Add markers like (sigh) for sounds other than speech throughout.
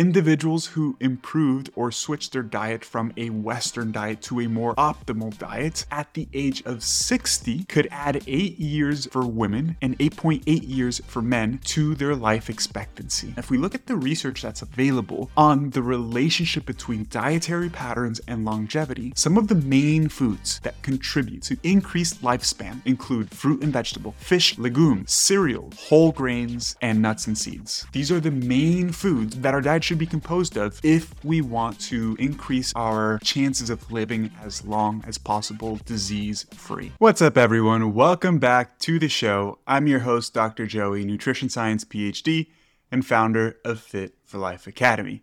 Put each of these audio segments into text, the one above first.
Individuals who improved or switched their diet from a Western diet to a more optimal diet at the age of 60 could add 8 years for women and 8.8 years for men to their life expectancy. If we look at the research that's available on the relationship between dietary patterns and longevity, some of the main foods that contribute to increased lifespan include fruit and vegetable, fish, legumes, cereal, whole grains, and nuts and seeds. These are the main foods that our diet should be composed of if we want to increase our chances of living as long as possible disease free. What's up, everyone? Welcome back to the show. I'm your host, Dr. Joey, nutrition science PhD and founder of Fit for Life Academy.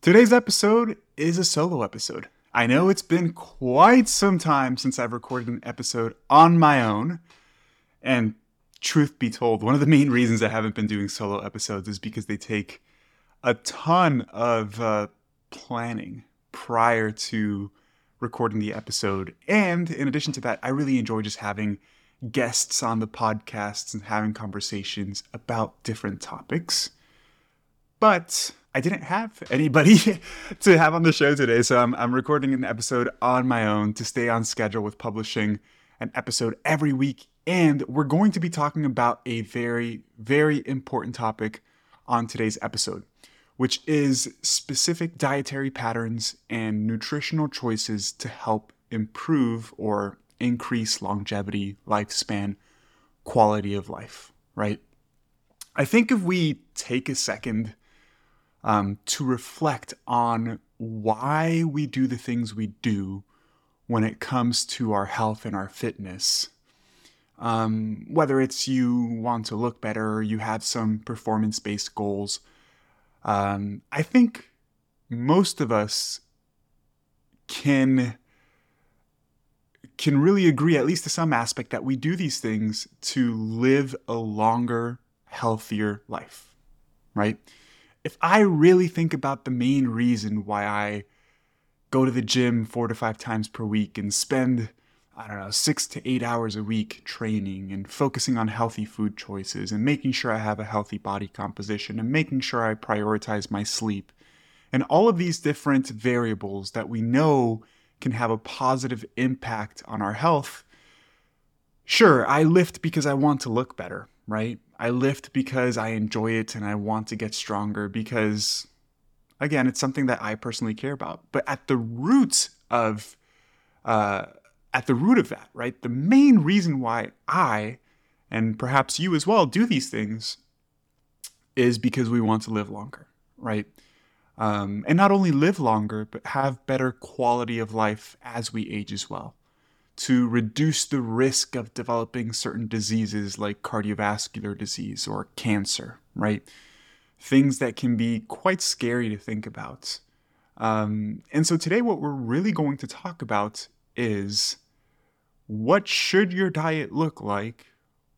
Today's episode is a solo episode. I know it's been quite some time since I've recorded an episode on my own, and truth be told, one of the main reasons I haven't been doing solo episodes is because they take a ton of uh, planning prior to recording the episode. And in addition to that, I really enjoy just having guests on the podcasts and having conversations about different topics. But I didn't have anybody (laughs) to have on the show today, so I'm, I'm recording an episode on my own to stay on schedule with publishing an episode every week. And we're going to be talking about a very, very important topic on today's episode which is specific dietary patterns and nutritional choices to help improve or increase longevity, lifespan, quality of life, right? I think if we take a second um, to reflect on why we do the things we do when it comes to our health and our fitness, um, whether it's you want to look better you have some performance based goals um, I think most of us can can really agree, at least to some aspect, that we do these things to live a longer, healthier life, right? If I really think about the main reason why I go to the gym four to five times per week and spend I don't know, six to eight hours a week training and focusing on healthy food choices and making sure I have a healthy body composition and making sure I prioritize my sleep. And all of these different variables that we know can have a positive impact on our health. Sure, I lift because I want to look better, right? I lift because I enjoy it and I want to get stronger because, again, it's something that I personally care about. But at the root of, uh, at the root of that, right? The main reason why I, and perhaps you as well, do these things is because we want to live longer, right? Um, and not only live longer, but have better quality of life as we age as well, to reduce the risk of developing certain diseases like cardiovascular disease or cancer, right? Things that can be quite scary to think about. Um, and so today, what we're really going to talk about is what should your diet look like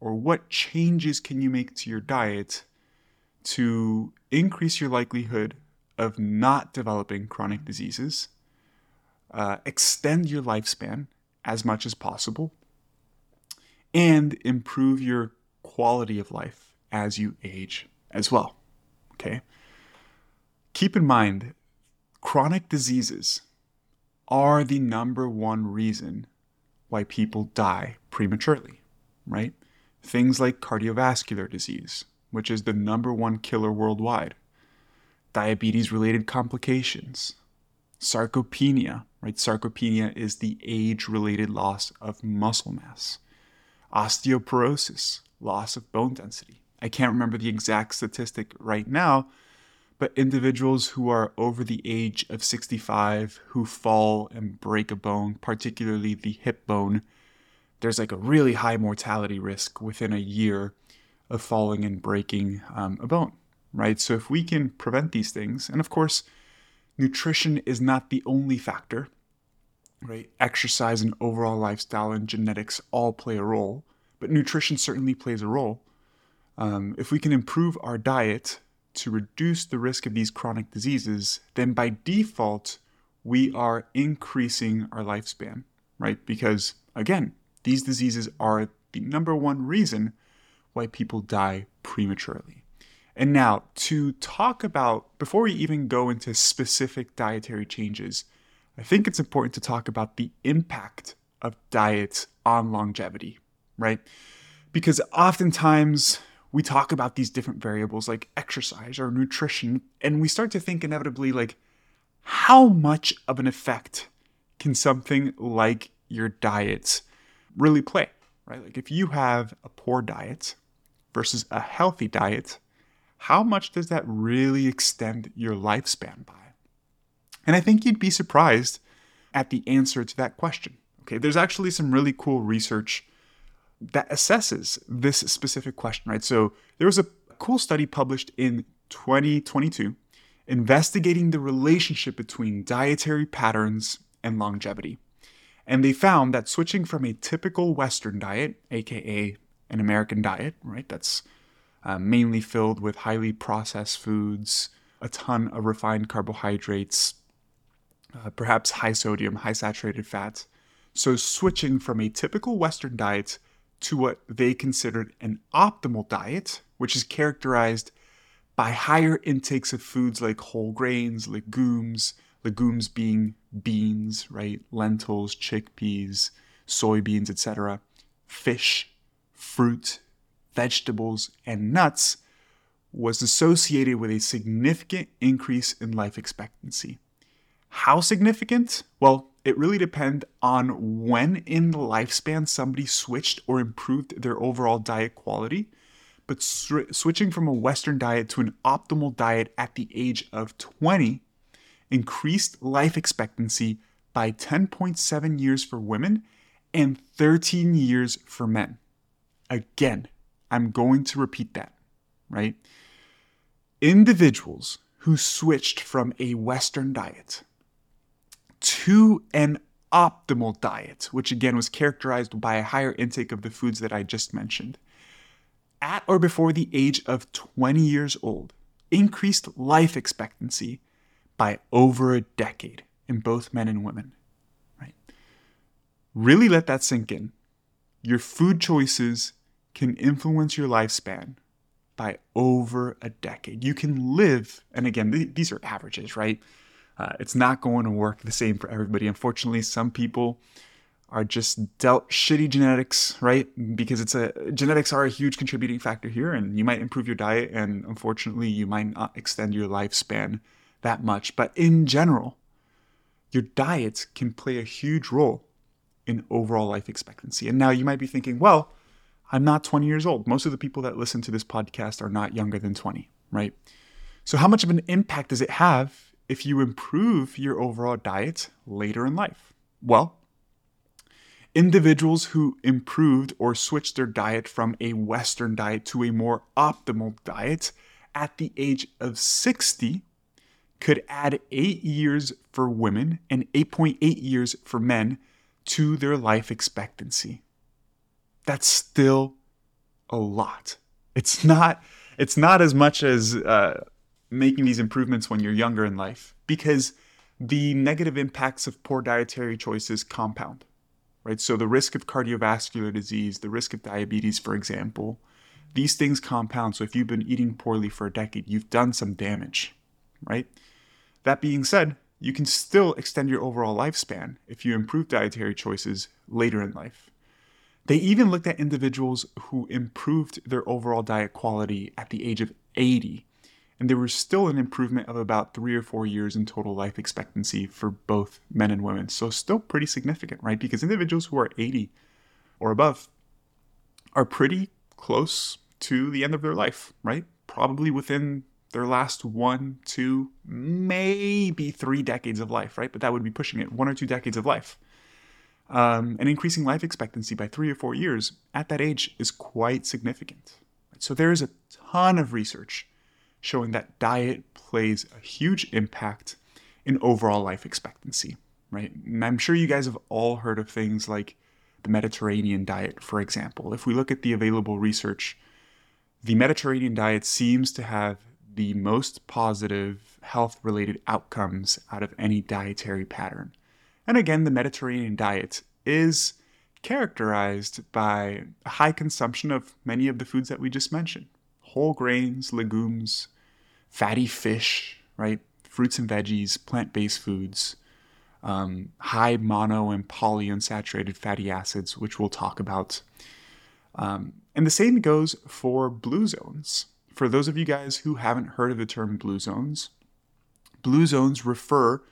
or what changes can you make to your diet to increase your likelihood of not developing chronic diseases, uh, extend your lifespan as much as possible, and improve your quality of life as you age as well. Okay? Keep in mind, chronic diseases are the number one reason why people die prematurely, right? Things like cardiovascular disease, which is the number one killer worldwide, diabetes related complications, sarcopenia, right? Sarcopenia is the age related loss of muscle mass, osteoporosis, loss of bone density. I can't remember the exact statistic right now, but individuals who are over the age of 65 who fall and break a bone, particularly the hip bone, there's like a really high mortality risk within a year of falling and breaking um, a bone, right? So if we can prevent these things, and of course, nutrition is not the only factor, right? Exercise and overall lifestyle and genetics all play a role, but nutrition certainly plays a role. Um, if we can improve our diet, to reduce the risk of these chronic diseases, then by default, we are increasing our lifespan, right? Because again, these diseases are the number one reason why people die prematurely. And now, to talk about, before we even go into specific dietary changes, I think it's important to talk about the impact of diets on longevity, right? Because oftentimes we talk about these different variables like exercise or nutrition, and we start to think inevitably, like, how much of an effect can something like your diet really play, right? Like, if you have a poor diet versus a healthy diet, how much does that really extend your lifespan by? And I think you'd be surprised at the answer to that question. Okay, there's actually some really cool research that assesses this specific question, right? So there was a cool study published in 2022 investigating the relationship between dietary patterns and longevity. And they found that switching from a typical Western diet, aka an American diet, right, that's uh, mainly filled with highly processed foods, a ton of refined carbohydrates, uh, perhaps high sodium, high saturated fats. So, switching from a typical Western diet to what they considered an optimal diet, which is characterized by higher intakes of foods like whole grains, legumes, legumes being beans, right? Lentils, chickpeas, soybeans, etc., fish, fruit, vegetables, and nuts was associated with a significant increase in life expectancy. How significant? Well, it really depends on when in the lifespan somebody switched or improved their overall diet quality. But sw- switching from a Western diet to an optimal diet at the age of 20 increased life expectancy by 10.7 years for women and 13 years for men. Again, I'm going to repeat that, right? Individuals who switched from a Western diet to an optimal diet, which again was characterized by a higher intake of the foods that I just mentioned, at or before the age of 20 years old, increased life expectancy by over a decade in both men and women. Right? Really let that sink in. Your food choices can influence your lifespan by over a decade. You can live, and again, th- these are averages, right? Uh, it's not going to work the same for everybody. Unfortunately, some people are just dealt shitty genetics, right? Because it's a genetics are a huge contributing factor here, and you might improve your diet, and unfortunately, you might not extend your lifespan that much. But in general, your diet can play a huge role in overall life expectancy. And now you might be thinking, well, I'm not 20 years old. Most of the people that listen to this podcast are not younger than 20, right? So, how much of an impact does it have if you improve your overall diet later in life? Well, individuals who improved or switched their diet from a Western diet to a more optimal diet at the age of 60 could add eight years for women and 8.8 years for men to their life expectancy that's still a lot. It's not it's not as much as uh, making these improvements when you're younger in life because the negative impacts of poor dietary choices compound. Right? So the risk of cardiovascular disease, the risk of diabetes, for example, these things compound. So if you've been eating poorly for a decade, you've done some damage, right? That being said, you can still extend your overall lifespan if you improve dietary choices later in life. They even looked at individuals who improved their overall diet quality at the age of 80, and there was still an improvement of about three or four years in total life expectancy for both men and women. So, still pretty significant, right? Because individuals who are 80 or above are pretty close to the end of their life, right? Probably within their last one, two, maybe three decades of life, right? But that would be pushing it one or two decades of life um, and increasing life expectancy by three or four years at that age is quite significant. So there is a ton of research showing that diet plays a huge impact in overall life expectancy, right? And I'm sure you guys have all heard of things like the Mediterranean diet, for example. If we look at the available research, the Mediterranean diet seems to have the most positive health related outcomes out of any dietary pattern. And again, the Mediterranean diet is characterized by a high consumption of many of the foods that we just mentioned whole grains, legumes, fatty fish, right? Fruits and veggies, plant based foods, um, high mono and polyunsaturated fatty acids, which we'll talk about. Um, and the same goes for blue zones. For those of you guys who haven't heard of the term blue zones, blue zones refer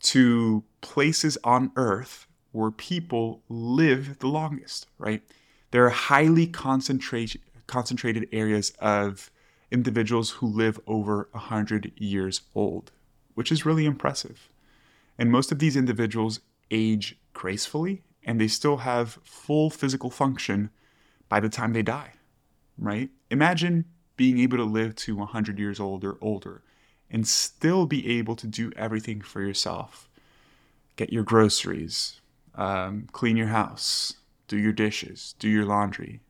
to places on Earth where people live the longest, right? There are highly concentrated concentrated areas of individuals who live over 100 years old, which is really impressive. And most of these individuals age gracefully and they still have full physical function by the time they die, right? Imagine being able to live to 100 years old or older and still be able to do everything for yourself. Get your groceries, um, clean your house, do your dishes, do your laundry.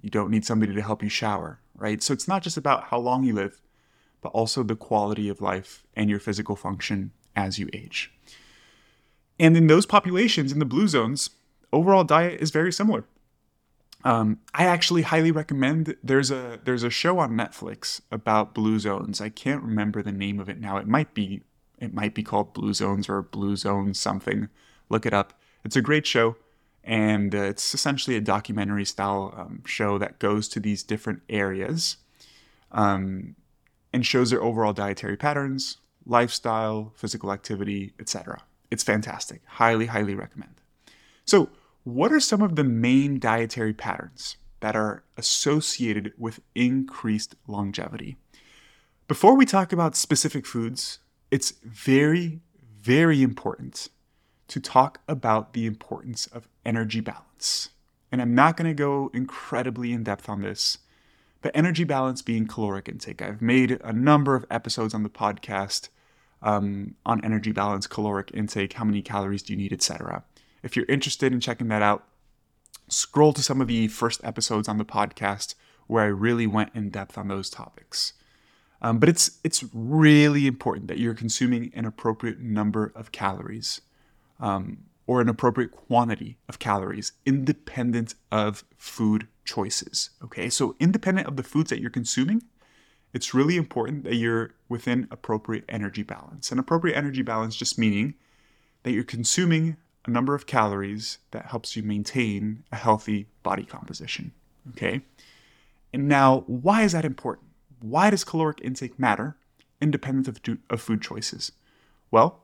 You don't need somebody to help you shower, right? So it's not just about how long you live, but also the quality of life and your physical function as you age. And in those populations, in the blue zones, overall diet is very similar. Um, I actually highly recommend. There's a there's a show on Netflix about blue zones. I can't remember the name of it now. It might be it might be called Blue Zones or Blue Zone something. Look it up. It's a great show, and uh, it's essentially a documentary style um, show that goes to these different areas, um, and shows their overall dietary patterns, lifestyle, physical activity, etc. It's fantastic. Highly, highly recommend. So what are some of the main dietary patterns that are associated with increased longevity? Before we talk about specific foods, it's very, very important to talk about the importance of energy balance. And I'm not going to go incredibly in depth on this, but energy balance being caloric intake. I've made a number of episodes on the podcast um, on energy balance, caloric intake, how many calories do you need, etc. If you're interested in checking that out, scroll to some of the first episodes on the podcast where I really went in depth on those topics. Um, but it's it's really important that you're consuming an appropriate number of calories um, or an appropriate quantity of calories, independent of food choices. Okay, so independent of the foods that you're consuming, it's really important that you're within appropriate energy balance. And appropriate energy balance just meaning that you're consuming a number of calories that helps you maintain a healthy body composition. Okay? And now, why is that important? Why does caloric intake matter independent of, do- of food choices? Well,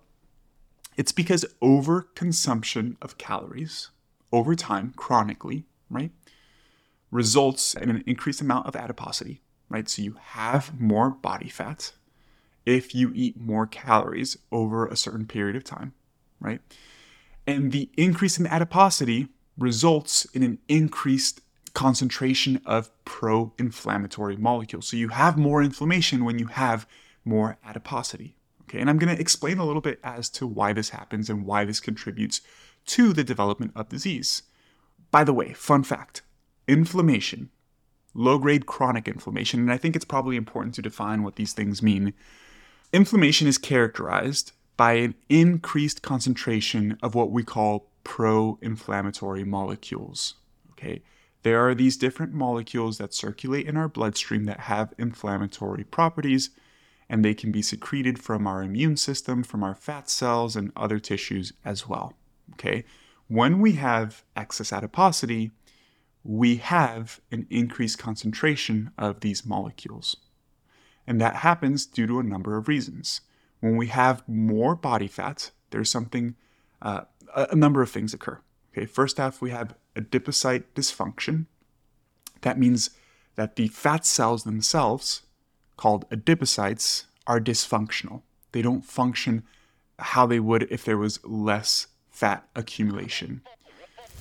it's because overconsumption of calories over time, chronically, right, results in an increased amount of adiposity, right? So you have more body fat if you eat more calories over a certain period of time, right? And the increase in adiposity results in an increased concentration of pro inflammatory molecules. So you have more inflammation when you have more adiposity. Okay, and I'm going to explain a little bit as to why this happens and why this contributes to the development of disease. By the way, fun fact inflammation, low grade chronic inflammation, and I think it's probably important to define what these things mean. Inflammation is characterized by an increased concentration of what we call pro inflammatory molecules. Okay, there are these different molecules that circulate in our bloodstream that have inflammatory properties, and they can be secreted from our immune system, from our fat cells, and other tissues as well. Okay, when we have excess adiposity, we have an increased concentration of these molecules. And that happens due to a number of reasons. When we have more body fat, there's something, uh, a number of things occur. Okay, first off, we have adipocyte dysfunction. That means that the fat cells themselves, called adipocytes, are dysfunctional. They don't function how they would if there was less fat accumulation.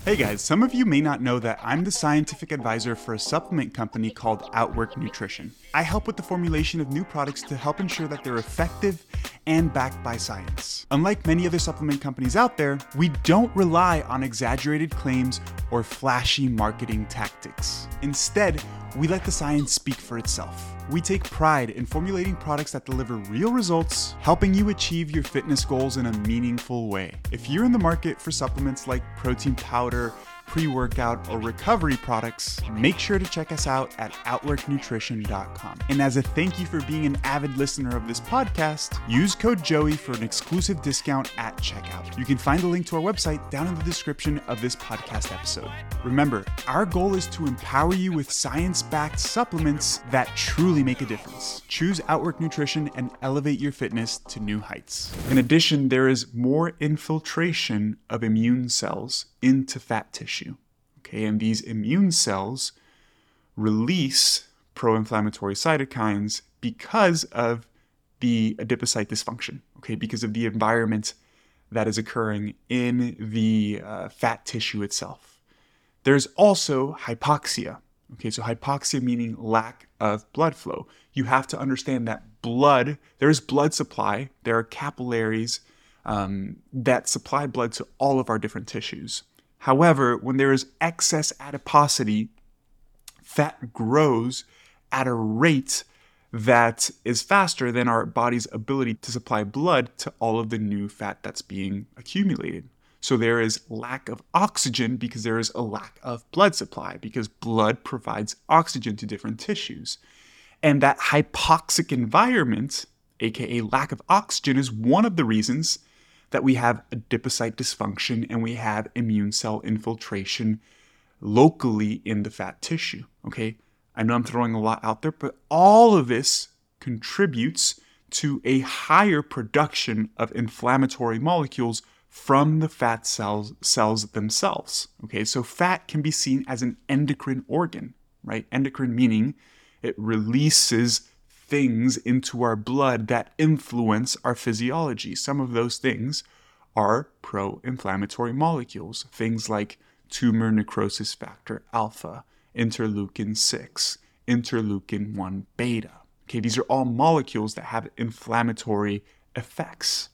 Hey guys, some of you may not know that I'm the scientific advisor for a supplement company called Outwork Nutrition. I help with the formulation of new products to help ensure that they're effective and backed by science. Unlike many other supplement companies out there, we don't rely on exaggerated claims or flashy marketing tactics. Instead, we let the science speak for itself. We take pride in formulating products that deliver real results, helping you achieve your fitness goals in a meaningful way. If you're in the market for supplements like protein powder, pre workout, or recovery products, make sure to check us out at OutworkNutrition.com. And as a thank you for being an avid listener of this podcast, use code Joey for an exclusive discount at checkout. You can find the link to our website down in the description of this podcast episode. Remember, our goal is to empower you with science backed supplements that truly make a difference. Choose Outwork Nutrition and elevate your fitness to new heights. In addition, there is more infiltration of immune cells into fat tissue. Okay, and these immune cells release pro inflammatory cytokines because of the adipocyte dysfunction, okay, because of the environment that is occurring in the uh, fat tissue itself. There's also hypoxia. Okay, so hypoxia meaning lack of blood flow. You have to understand that blood, there is blood supply, there are capillaries um, that supply blood to all of our different tissues. However, when there is excess adiposity, fat grows at a rate that is faster than our body's ability to supply blood to all of the new fat that's being accumulated. So there is lack of oxygen because there is a lack of blood supply because blood provides oxygen to different tissues. And that hypoxic environment, aka lack of oxygen, is one of the reasons that we have adipocyte dysfunction and we have immune cell infiltration locally in the fat tissue. Okay, I know I'm throwing a lot out there, but all of this contributes to a higher production of inflammatory molecules from the fat cells cells themselves. Okay, so fat can be seen as an endocrine organ, right? Endocrine meaning it releases things into our blood that influence our physiology. Some of those things are pro-inflammatory molecules, things like tumor necrosis factor alpha, interleukin 6, interleukin 1 beta. Okay, these are all molecules that have inflammatory effects.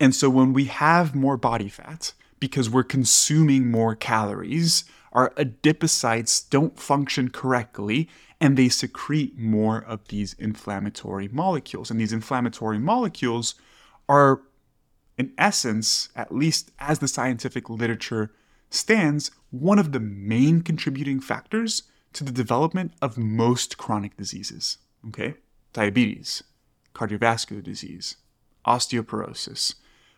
And so when we have more body fat, because we're consuming more calories, our adipocytes don't function correctly and they secrete more of these inflammatory molecules. And these inflammatory molecules are, in essence, at least as the scientific literature stands, one of the main contributing factors to the development of most chronic diseases. Okay? Diabetes, cardiovascular disease, osteoporosis,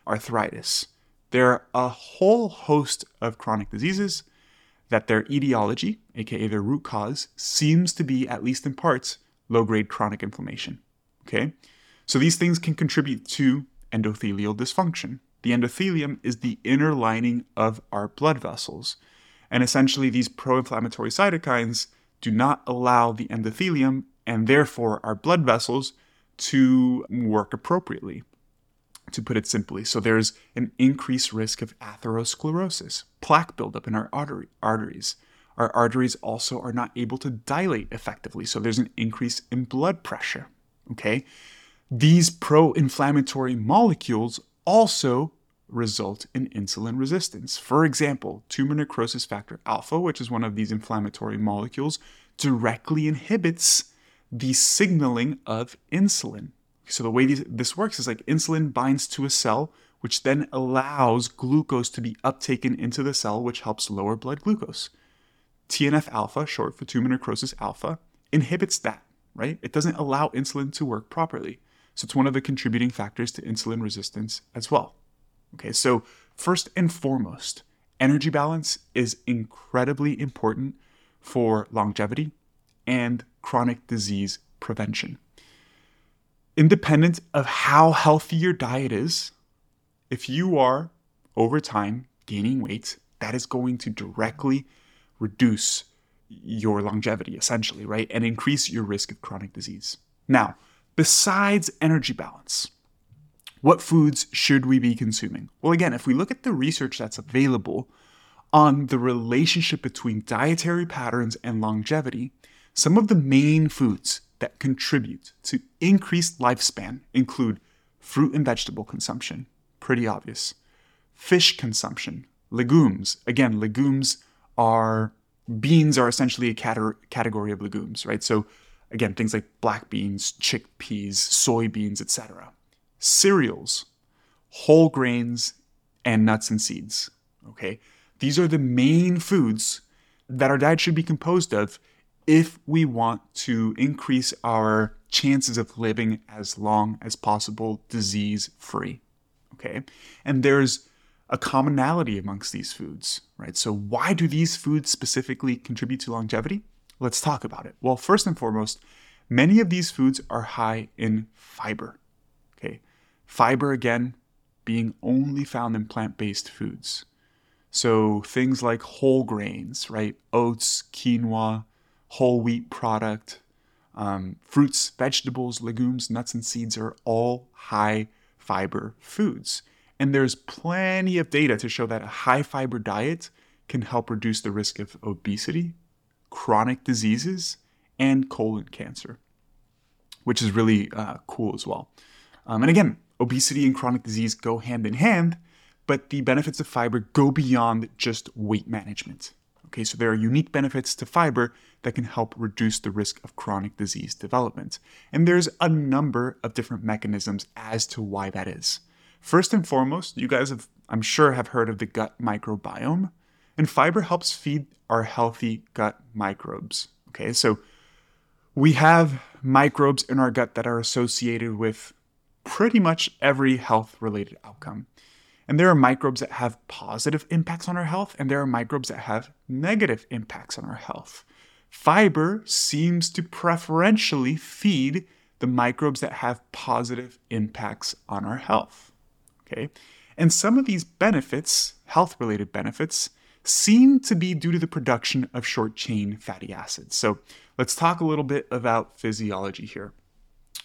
arthritis. There are a whole host of chronic diseases that their etiology, aka their root cause, seems to be, at least in parts, low grade chronic inflammation. Okay? So these things can contribute to endothelial dysfunction. The endothelium is the inner lining of our blood vessels. And essentially, these pro inflammatory cytokines do not allow the endothelium and therefore our blood vessels to work appropriately to put it simply. So there's an increased risk of atherosclerosis, plaque buildup in our artery, arteries. Our arteries also are not able to dilate effectively, so there's an increase in blood pressure. Okay? These pro inflammatory molecules also result in insulin resistance. For example, tumor necrosis factor alpha, which is one of these inflammatory molecules, directly inhibits the signaling of insulin. So the way these, this works is like insulin binds to a cell, which then allows glucose to be uptaken into the cell, which helps lower blood glucose. TNF alpha, short for tumor necrosis alpha, inhibits that, right? It doesn't allow insulin to work properly. So it's one of the contributing factors to insulin resistance as well. Okay, so first and foremost, energy balance is incredibly important for longevity and chronic disease prevention independent of how healthy your diet is, if you are over time gaining weight, that is going to directly reduce your longevity, essentially, right? And increase your risk of chronic disease. Now, besides energy balance, what foods should we be consuming? Well, again, if we look at the research that's available on the relationship between dietary patterns and longevity, some of the main foods that contribute to increased lifespan include fruit and vegetable consumption, pretty obvious, fish consumption, legumes. Again, legumes are beans are essentially a category of legumes, right? So again, things like black beans, chickpeas, soybeans, etc. Cereals, whole grains, and nuts and seeds. Okay. These are the main foods that our diet should be composed of if we want to increase our chances of living as long as possible disease free. Okay. And there's a commonality amongst these foods, right? So, why do these foods specifically contribute to longevity? Let's talk about it. Well, first and foremost, many of these foods are high in fiber. Okay. Fiber, again, being only found in plant based foods. So, things like whole grains, right? Oats, quinoa, whole wheat product, um, fruits, vegetables, legumes, nuts, and seeds are all high fiber foods. And there's plenty of data to show that a high fiber diet can help reduce the risk of obesity, chronic diseases, and colon cancer, which is really uh, cool as well. Um, and again, obesity and chronic disease go hand in hand, but the benefits of fiber go beyond just weight management. Okay, so there are unique benefits to fiber that can help reduce the risk of chronic disease development. And there's a number of different mechanisms as to why that is. First and foremost, you guys have, I'm sure, have heard of the gut microbiome, and fiber helps feed our healthy gut microbes. Okay, so we have microbes in our gut that are associated with pretty much every health related outcome. And there are microbes that have positive impacts on our health, and there are microbes that have negative impacts on our health. Fiber seems to preferentially feed the microbes that have positive impacts on our health. Okay? And some of these benefits, health related benefits, seem to be due to the production of short chain fatty acids. So let's talk a little bit about physiology here.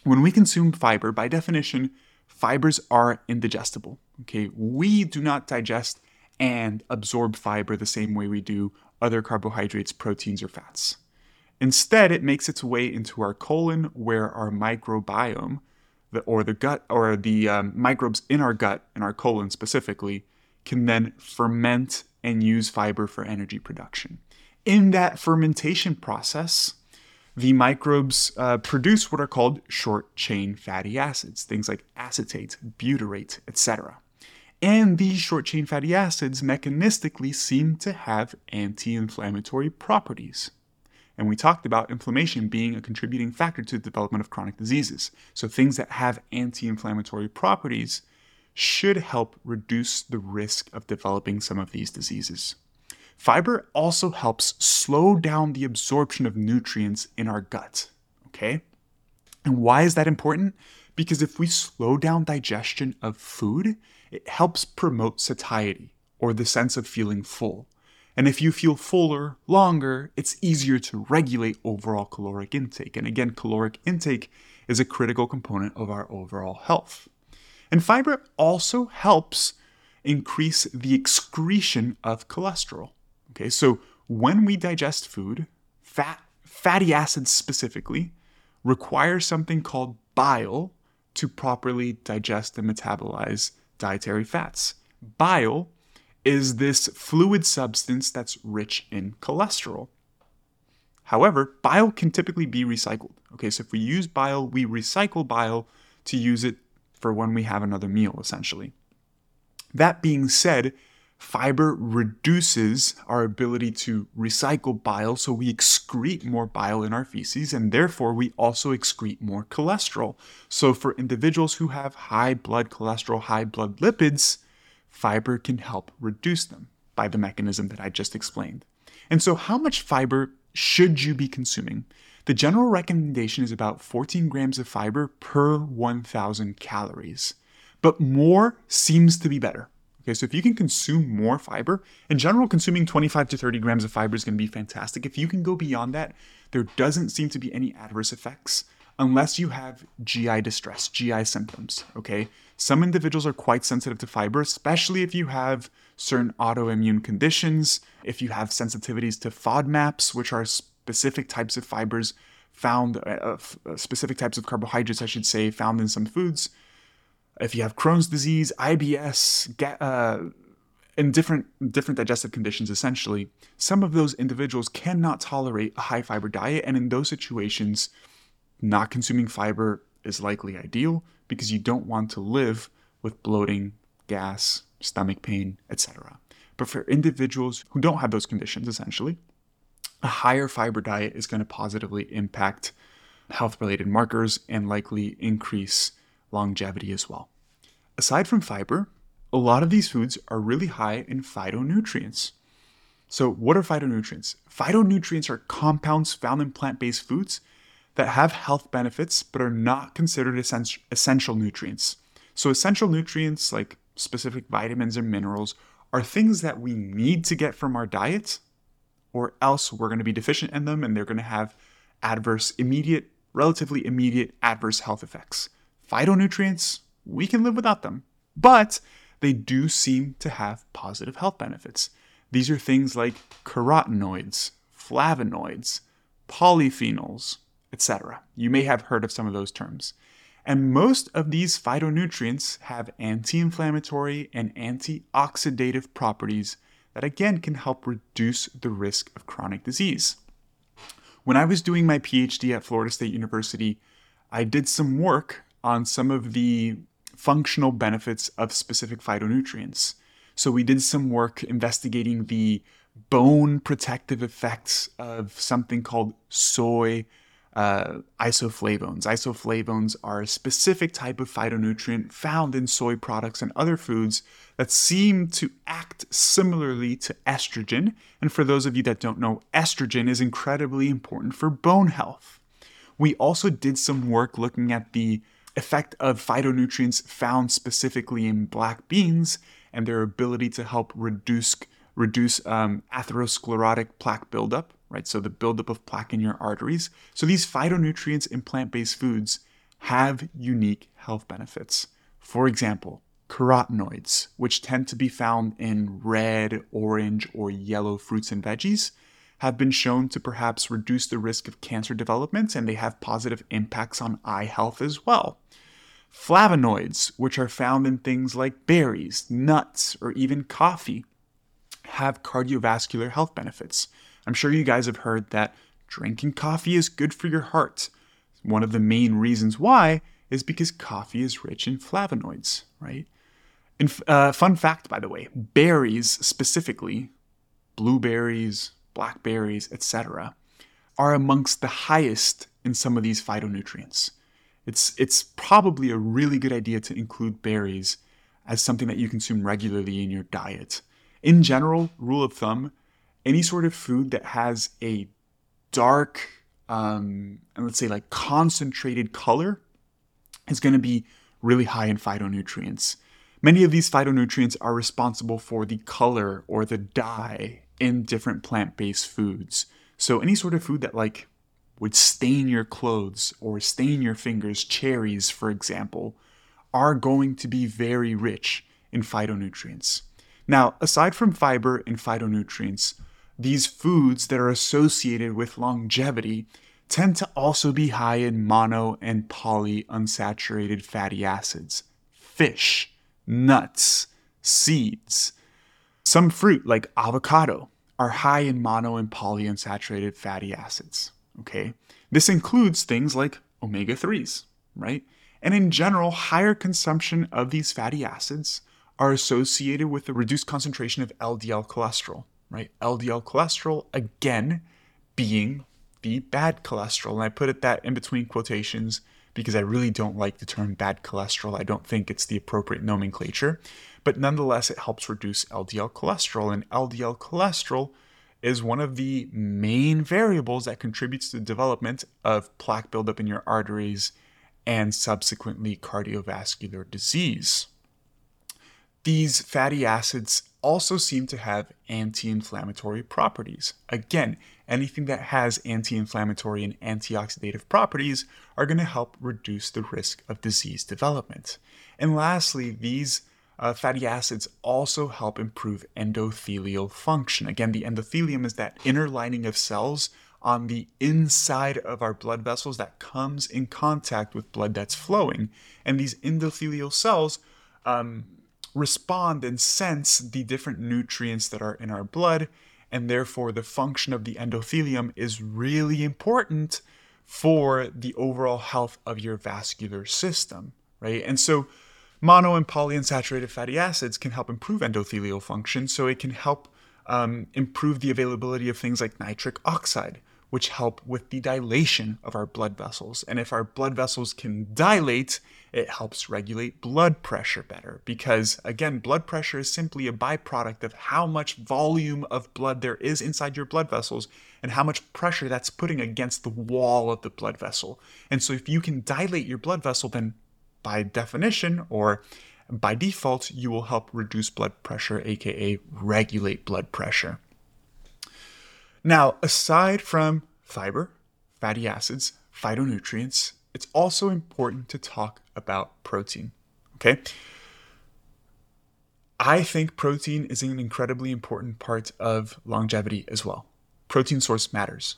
When we consume fiber, by definition, fibers are indigestible. Okay, we do not digest and absorb fiber the same way we do other carbohydrates, proteins, or fats. Instead, it makes its way into our colon where our microbiome, the, or the gut or the um, microbes in our gut in our colon specifically can then ferment and use fiber for energy production. In that fermentation process, the microbes uh, produce what are called short chain fatty acids, things like acetate, butyrate, etc. And these short chain fatty acids mechanistically seem to have anti inflammatory properties. And we talked about inflammation being a contributing factor to the development of chronic diseases. So things that have anti inflammatory properties should help reduce the risk of developing some of these diseases. Fiber also helps slow down the absorption of nutrients in our gut. Okay? And why is that important? Because if we slow down digestion of food, it helps promote satiety or the sense of feeling full. And if you feel fuller longer, it's easier to regulate overall caloric intake. And again, caloric intake is a critical component of our overall health. And fiber also helps increase the excretion of cholesterol. Okay, so when we digest food, fat, fatty acids specifically, require something called bile to properly digest and metabolize dietary fats. Bile is this fluid substance that's rich in cholesterol. However, bile can typically be recycled. Okay, so if we use bile, we recycle bile to use it for when we have another meal, essentially. That being said, fiber reduces our ability to recycle bile, so we excrete more bile in our feces, and therefore we also excrete more cholesterol. So, for individuals who have high blood cholesterol, high blood lipids, fiber can help reduce them by the mechanism that I just explained. And so, how much fiber should you be consuming? The general recommendation is about 14 grams of fiber per 1,000 calories, but more seems to be better. Okay, so if you can consume more fiber, in general, consuming 25 to 30 grams of fiber is going to be fantastic. If you can go beyond that, there doesn't seem to be any adverse effects unless you have GI distress, GI symptoms. Okay, some individuals are quite sensitive to fiber, especially if you have certain autoimmune conditions, if you have sensitivities to FODMAPs, which are specific types of fibers found, uh, uh, specific types of carbohydrates, I should say, found in some foods. If you have Crohn's disease, IBS, uh, and different different digestive conditions essentially some of those individuals cannot tolerate a high fiber diet and in those situations not consuming fiber is likely ideal because you don't want to live with bloating, gas, stomach pain, etc. But for individuals who don't have those conditions, essentially, a higher fiber diet is going to positively impact health related markers and likely increase longevity as well. Aside from fiber, a lot of these foods are really high in phytonutrients. So, what are phytonutrients? Phytonutrients are compounds found in plant based foods that have health benefits but are not considered essential nutrients. So, essential nutrients like specific vitamins and minerals are things that we need to get from our diet, or else we're going to be deficient in them and they're going to have adverse, immediate, relatively immediate adverse health effects. Phytonutrients, we can live without them, but they do seem to have positive health benefits. These are things like carotenoids, flavonoids, polyphenols, etc. You may have heard of some of those terms. And most of these phytonutrients have anti inflammatory and antioxidative properties that again can help reduce the risk of chronic disease. When I was doing my PhD at Florida State University, I did some work on some of the functional benefits of specific phytonutrients. So we did some work investigating the bone protective effects of something called soy uh, isoflavones. Isoflavones are a specific type of phytonutrient found in soy products and other foods that seem to act similarly to estrogen. And for those of you that don't know, estrogen is incredibly important for bone health. We also did some work looking at the effect of phytonutrients found specifically in black beans and their ability to help reduce reduce um, atherosclerotic plaque buildup right? So the buildup of plaque in your arteries. So these phytonutrients in plant based foods have unique health benefits. For example, carotenoids, which tend to be found in red, orange, or yellow fruits and veggies, have been shown to perhaps reduce the risk of cancer development and they have positive impacts on eye health as well. Flavonoids, which are found in things like berries, nuts, or even coffee, have cardiovascular health benefits. I'm sure you guys have heard that drinking coffee is good for your heart. One of the main reasons why is because coffee is rich in flavonoids, right? And uh, fun fact, by the way, berries specifically, blueberries, blackberries, etc., are amongst the highest in some of these phytonutrients. It's it's probably a really good idea to include berries as something that you consume regularly in your diet. In general, rule of thumb, any sort of food that has a dark um, and let's say like concentrated color is going to be really high in phytonutrients. Many of these phytonutrients are responsible for the color or the dye in different plant-based foods. So any sort of food that like would stain your clothes or stain your fingers, cherries for example, are going to be very rich in phytonutrients. Now, aside from fiber and phytonutrients, these foods that are associated with longevity tend to also be high in mono and polyunsaturated fatty acids, fish, nuts, seeds. Some fruit, like avocado, are high in mono and polyunsaturated fatty acids. Okay? This includes things like omega 3s, right? And in general, higher consumption of these fatty acids are associated with a reduced concentration of LDL cholesterol right? LDL cholesterol, again, being the bad cholesterol. And I put it that in between quotations because I really don't like the term bad cholesterol. I don't think it's the appropriate nomenclature. But nonetheless, it helps reduce LDL cholesterol. And LDL cholesterol is one of the main variables that contributes to the development of plaque buildup in your arteries and subsequently cardiovascular disease. These fatty acids also seem to have anti inflammatory properties. Again, anything that has anti inflammatory and antioxidative properties are going to help reduce the risk of disease development. And lastly, these uh, fatty acids also help improve endothelial function. Again, the endothelium is that inner lining of cells on the inside of our blood vessels that comes in contact with blood that's flowing. And these endothelial cells um, respond and sense the different nutrients that are in our blood, and therefore the function of the endothelium is really important for the overall health of your vascular system, right? And so Mono and polyunsaturated fatty acids can help improve endothelial function, so it can help um, improve the availability of things like nitric oxide, which help with the dilation of our blood vessels. And if our blood vessels can dilate, it helps regulate blood pressure better because, again, blood pressure is simply a byproduct of how much volume of blood there is inside your blood vessels and how much pressure that's putting against the wall of the blood vessel. And so, if you can dilate your blood vessel, then by definition or by default, you will help reduce blood pressure, aka regulate blood pressure. Now, aside from fiber, fatty acids, phytonutrients, it's also important to talk about protein. Okay? I think protein is an incredibly important part of longevity as well. Protein source matters.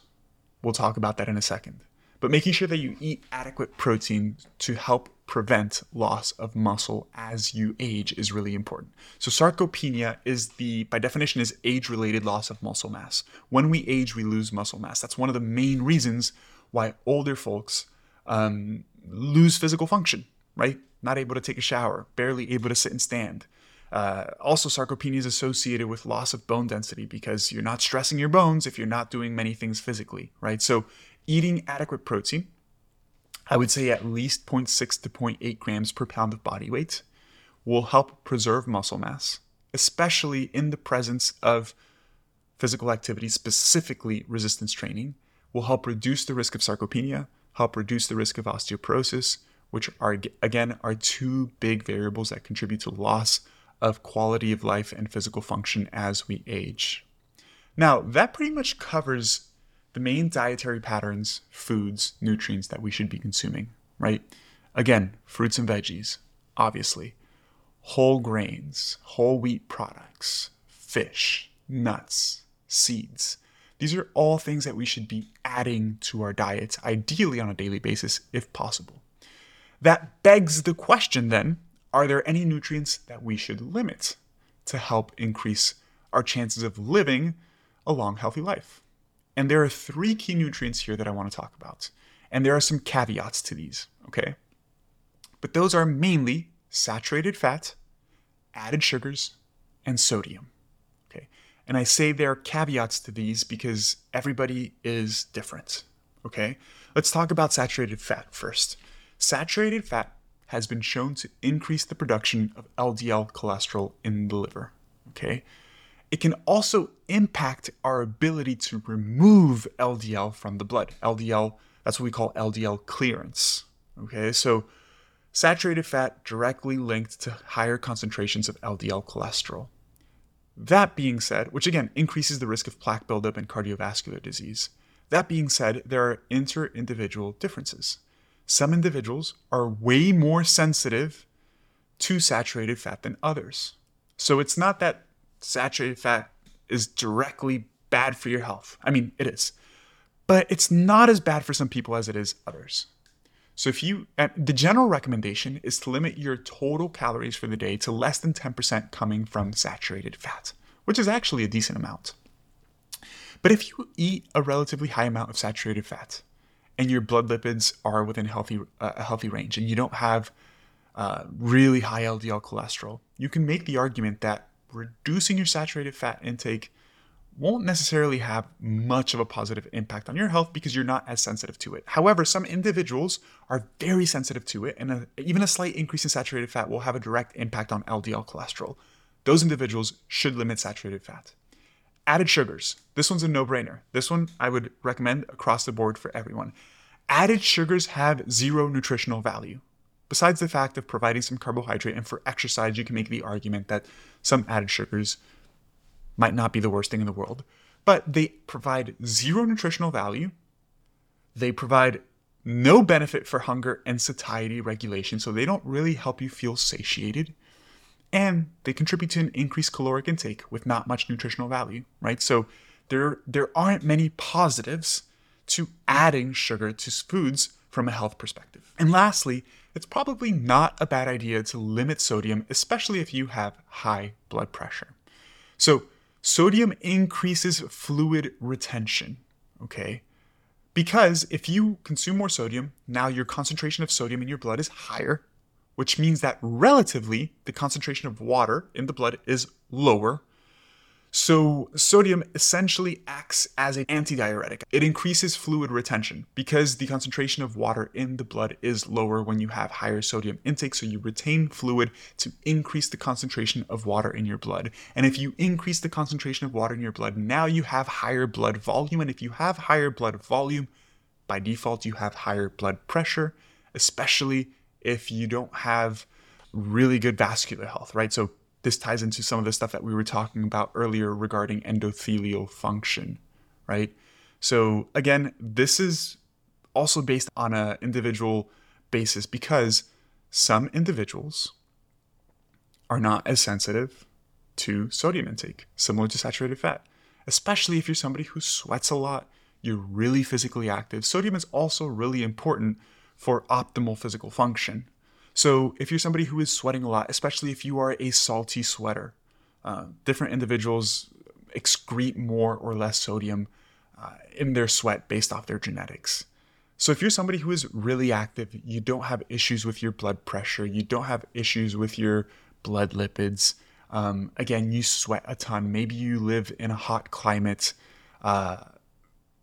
We'll talk about that in a second. But making sure that you eat adequate protein to help prevent loss of muscle as you age is really important. So sarcopenia is the by definition is age-related loss of muscle mass. When we age, we lose muscle mass. That's one of the main reasons why older folks um, lose physical function. Right? Not able to take a shower, barely able to sit and stand. Uh, also, sarcopenia is associated with loss of bone density because you're not stressing your bones if you're not doing many things physically, right? So, eating adequate protein, I would say at least 0.6 to 0.8 grams per pound of body weight, will help preserve muscle mass, especially in the presence of physical activity, specifically resistance training, will help reduce the risk of sarcopenia, help reduce the risk of osteoporosis, which are, again, are two big variables that contribute to loss of quality of life and physical function as we age. Now, that pretty much covers the main dietary patterns, foods, nutrients that we should be consuming, right? Again, fruits and veggies, obviously, whole grains, whole wheat products, fish, nuts, seeds. These are all things that we should be adding to our diets, ideally on a daily basis, if possible. That begs the question then are there any nutrients that we should limit to help increase our chances of living a long, healthy life? And there are three key nutrients here that I want to talk about. And there are some caveats to these, okay? But those are mainly saturated fat, added sugars, and sodium. Okay. And I say there are caveats to these because everybody is different. Okay. Let's talk about saturated fat first. Saturated fat has been shown to increase the production of LDL cholesterol in the liver. Okay it can also impact our ability to remove LDL from the blood. LDL, that's what we call LDL clearance. Okay, so saturated fat directly linked to higher concentrations of LDL cholesterol. That being said, which again increases the risk of plaque buildup and cardiovascular disease. That being said, there are inter individual differences. Some individuals are way more sensitive to saturated fat than others. So it's not that saturated fat is directly bad for your health. I mean, it is. But it's not as bad for some people as it is others. So if you the general recommendation is to limit your total calories for the day to less than 10% coming from saturated fat, which is actually a decent amount. But if you eat a relatively high amount of saturated fat and your blood lipids are within healthy, uh, a healthy range and you don't have uh, really high LDL cholesterol, you can make the argument that reducing your saturated fat intake won't necessarily have much of a positive impact on your health because you're not as sensitive to it. However, some individuals are very sensitive to it, and a, even a slight increase in saturated fat will have a direct impact on LDL cholesterol. Those individuals should limit saturated fat. Added sugars. This one's a no brainer. This one I would recommend across the board for everyone. Added sugars have zero nutritional value. Besides the fact of providing some carbohydrate, and for exercise, you can make the argument that some added sugars might not be the worst thing in the world, but they provide zero nutritional value. They provide no benefit for hunger and satiety regulation, so they don't really help you feel satiated. And they contribute to an increased caloric intake with not much nutritional value, right? So there, there aren't many positives to adding sugar to foods from a health perspective. And lastly, it's probably not a bad idea to limit sodium, especially if you have high blood pressure. So, sodium increases fluid retention, okay? Because if you consume more sodium, now your concentration of sodium in your blood is higher, which means that relatively the concentration of water in the blood is lower so, sodium essentially acts as an antidiuretic. It increases fluid retention because the concentration of water in the blood is lower when you have higher sodium intake. So, you retain fluid to increase the concentration of water in your blood. And if you increase the concentration of water in your blood, now you have higher blood volume. And if you have higher blood volume, by default, you have higher blood pressure, especially if you don't have really good vascular health, right? So, this ties into some of the stuff that we were talking about earlier regarding endothelial function, right? So again, this is also based on an individual basis because some individuals are not as sensitive to sodium intake, similar to saturated fat, especially if you're somebody who sweats a lot, you're really physically active. Sodium is also really important for optimal physical function, so if you're somebody who is sweating a lot, especially if you are a salty sweater, uh, different individuals excrete more or less sodium uh, in their sweat based off their genetics. So if you're somebody who is really active, you don't have issues with your blood pressure, you don't have issues with your blood lipids. Um, again, you sweat a ton. Maybe you live in a hot climate. Uh,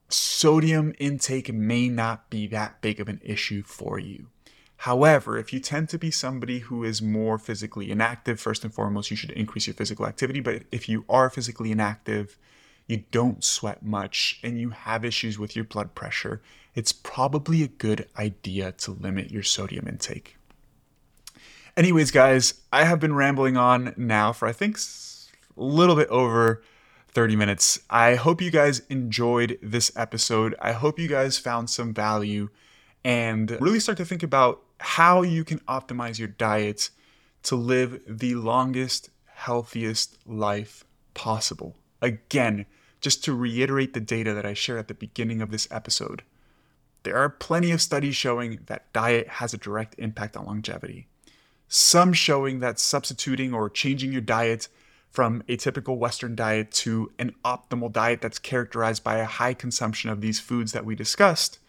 sodium intake may not be that big of an issue for you. However, if you tend to be somebody who is more physically inactive, first and foremost, you should increase your physical activity. But if you are physically inactive, you don't sweat much, and you have issues with your blood pressure, it's probably a good idea to limit your sodium intake. Anyways, guys, I have been rambling on now for I think a little bit over 30 minutes. I hope you guys enjoyed this episode. I hope you guys found some value and really start to think about how you can optimize your diet to live the longest, healthiest life possible. Again, just to reiterate the data that I shared at the beginning of this episode, there are plenty of studies showing that diet has a direct impact on longevity. Some showing that substituting or changing your diet from a typical Western diet to an optimal diet that's characterized by a high consumption of these foods that we discussed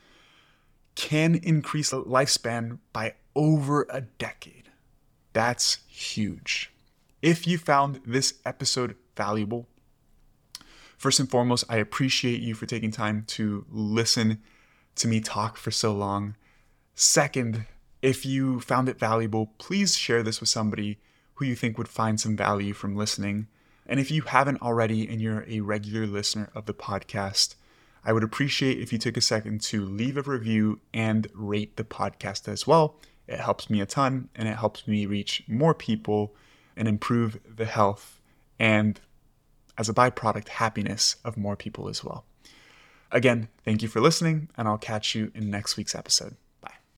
can increase the lifespan by over a decade. That's huge. If you found this episode valuable, first and foremost, I appreciate you for taking time to listen to me talk for so long. Second, if you found it valuable, please share this with somebody who you think would find some value from listening. And if you haven't already and you're a regular listener of the podcast, I would appreciate if you took a second to leave a review and rate the podcast as well. It helps me a ton and it helps me reach more people and improve the health and, as a byproduct, happiness of more people as well. Again, thank you for listening, and I'll catch you in next week's episode.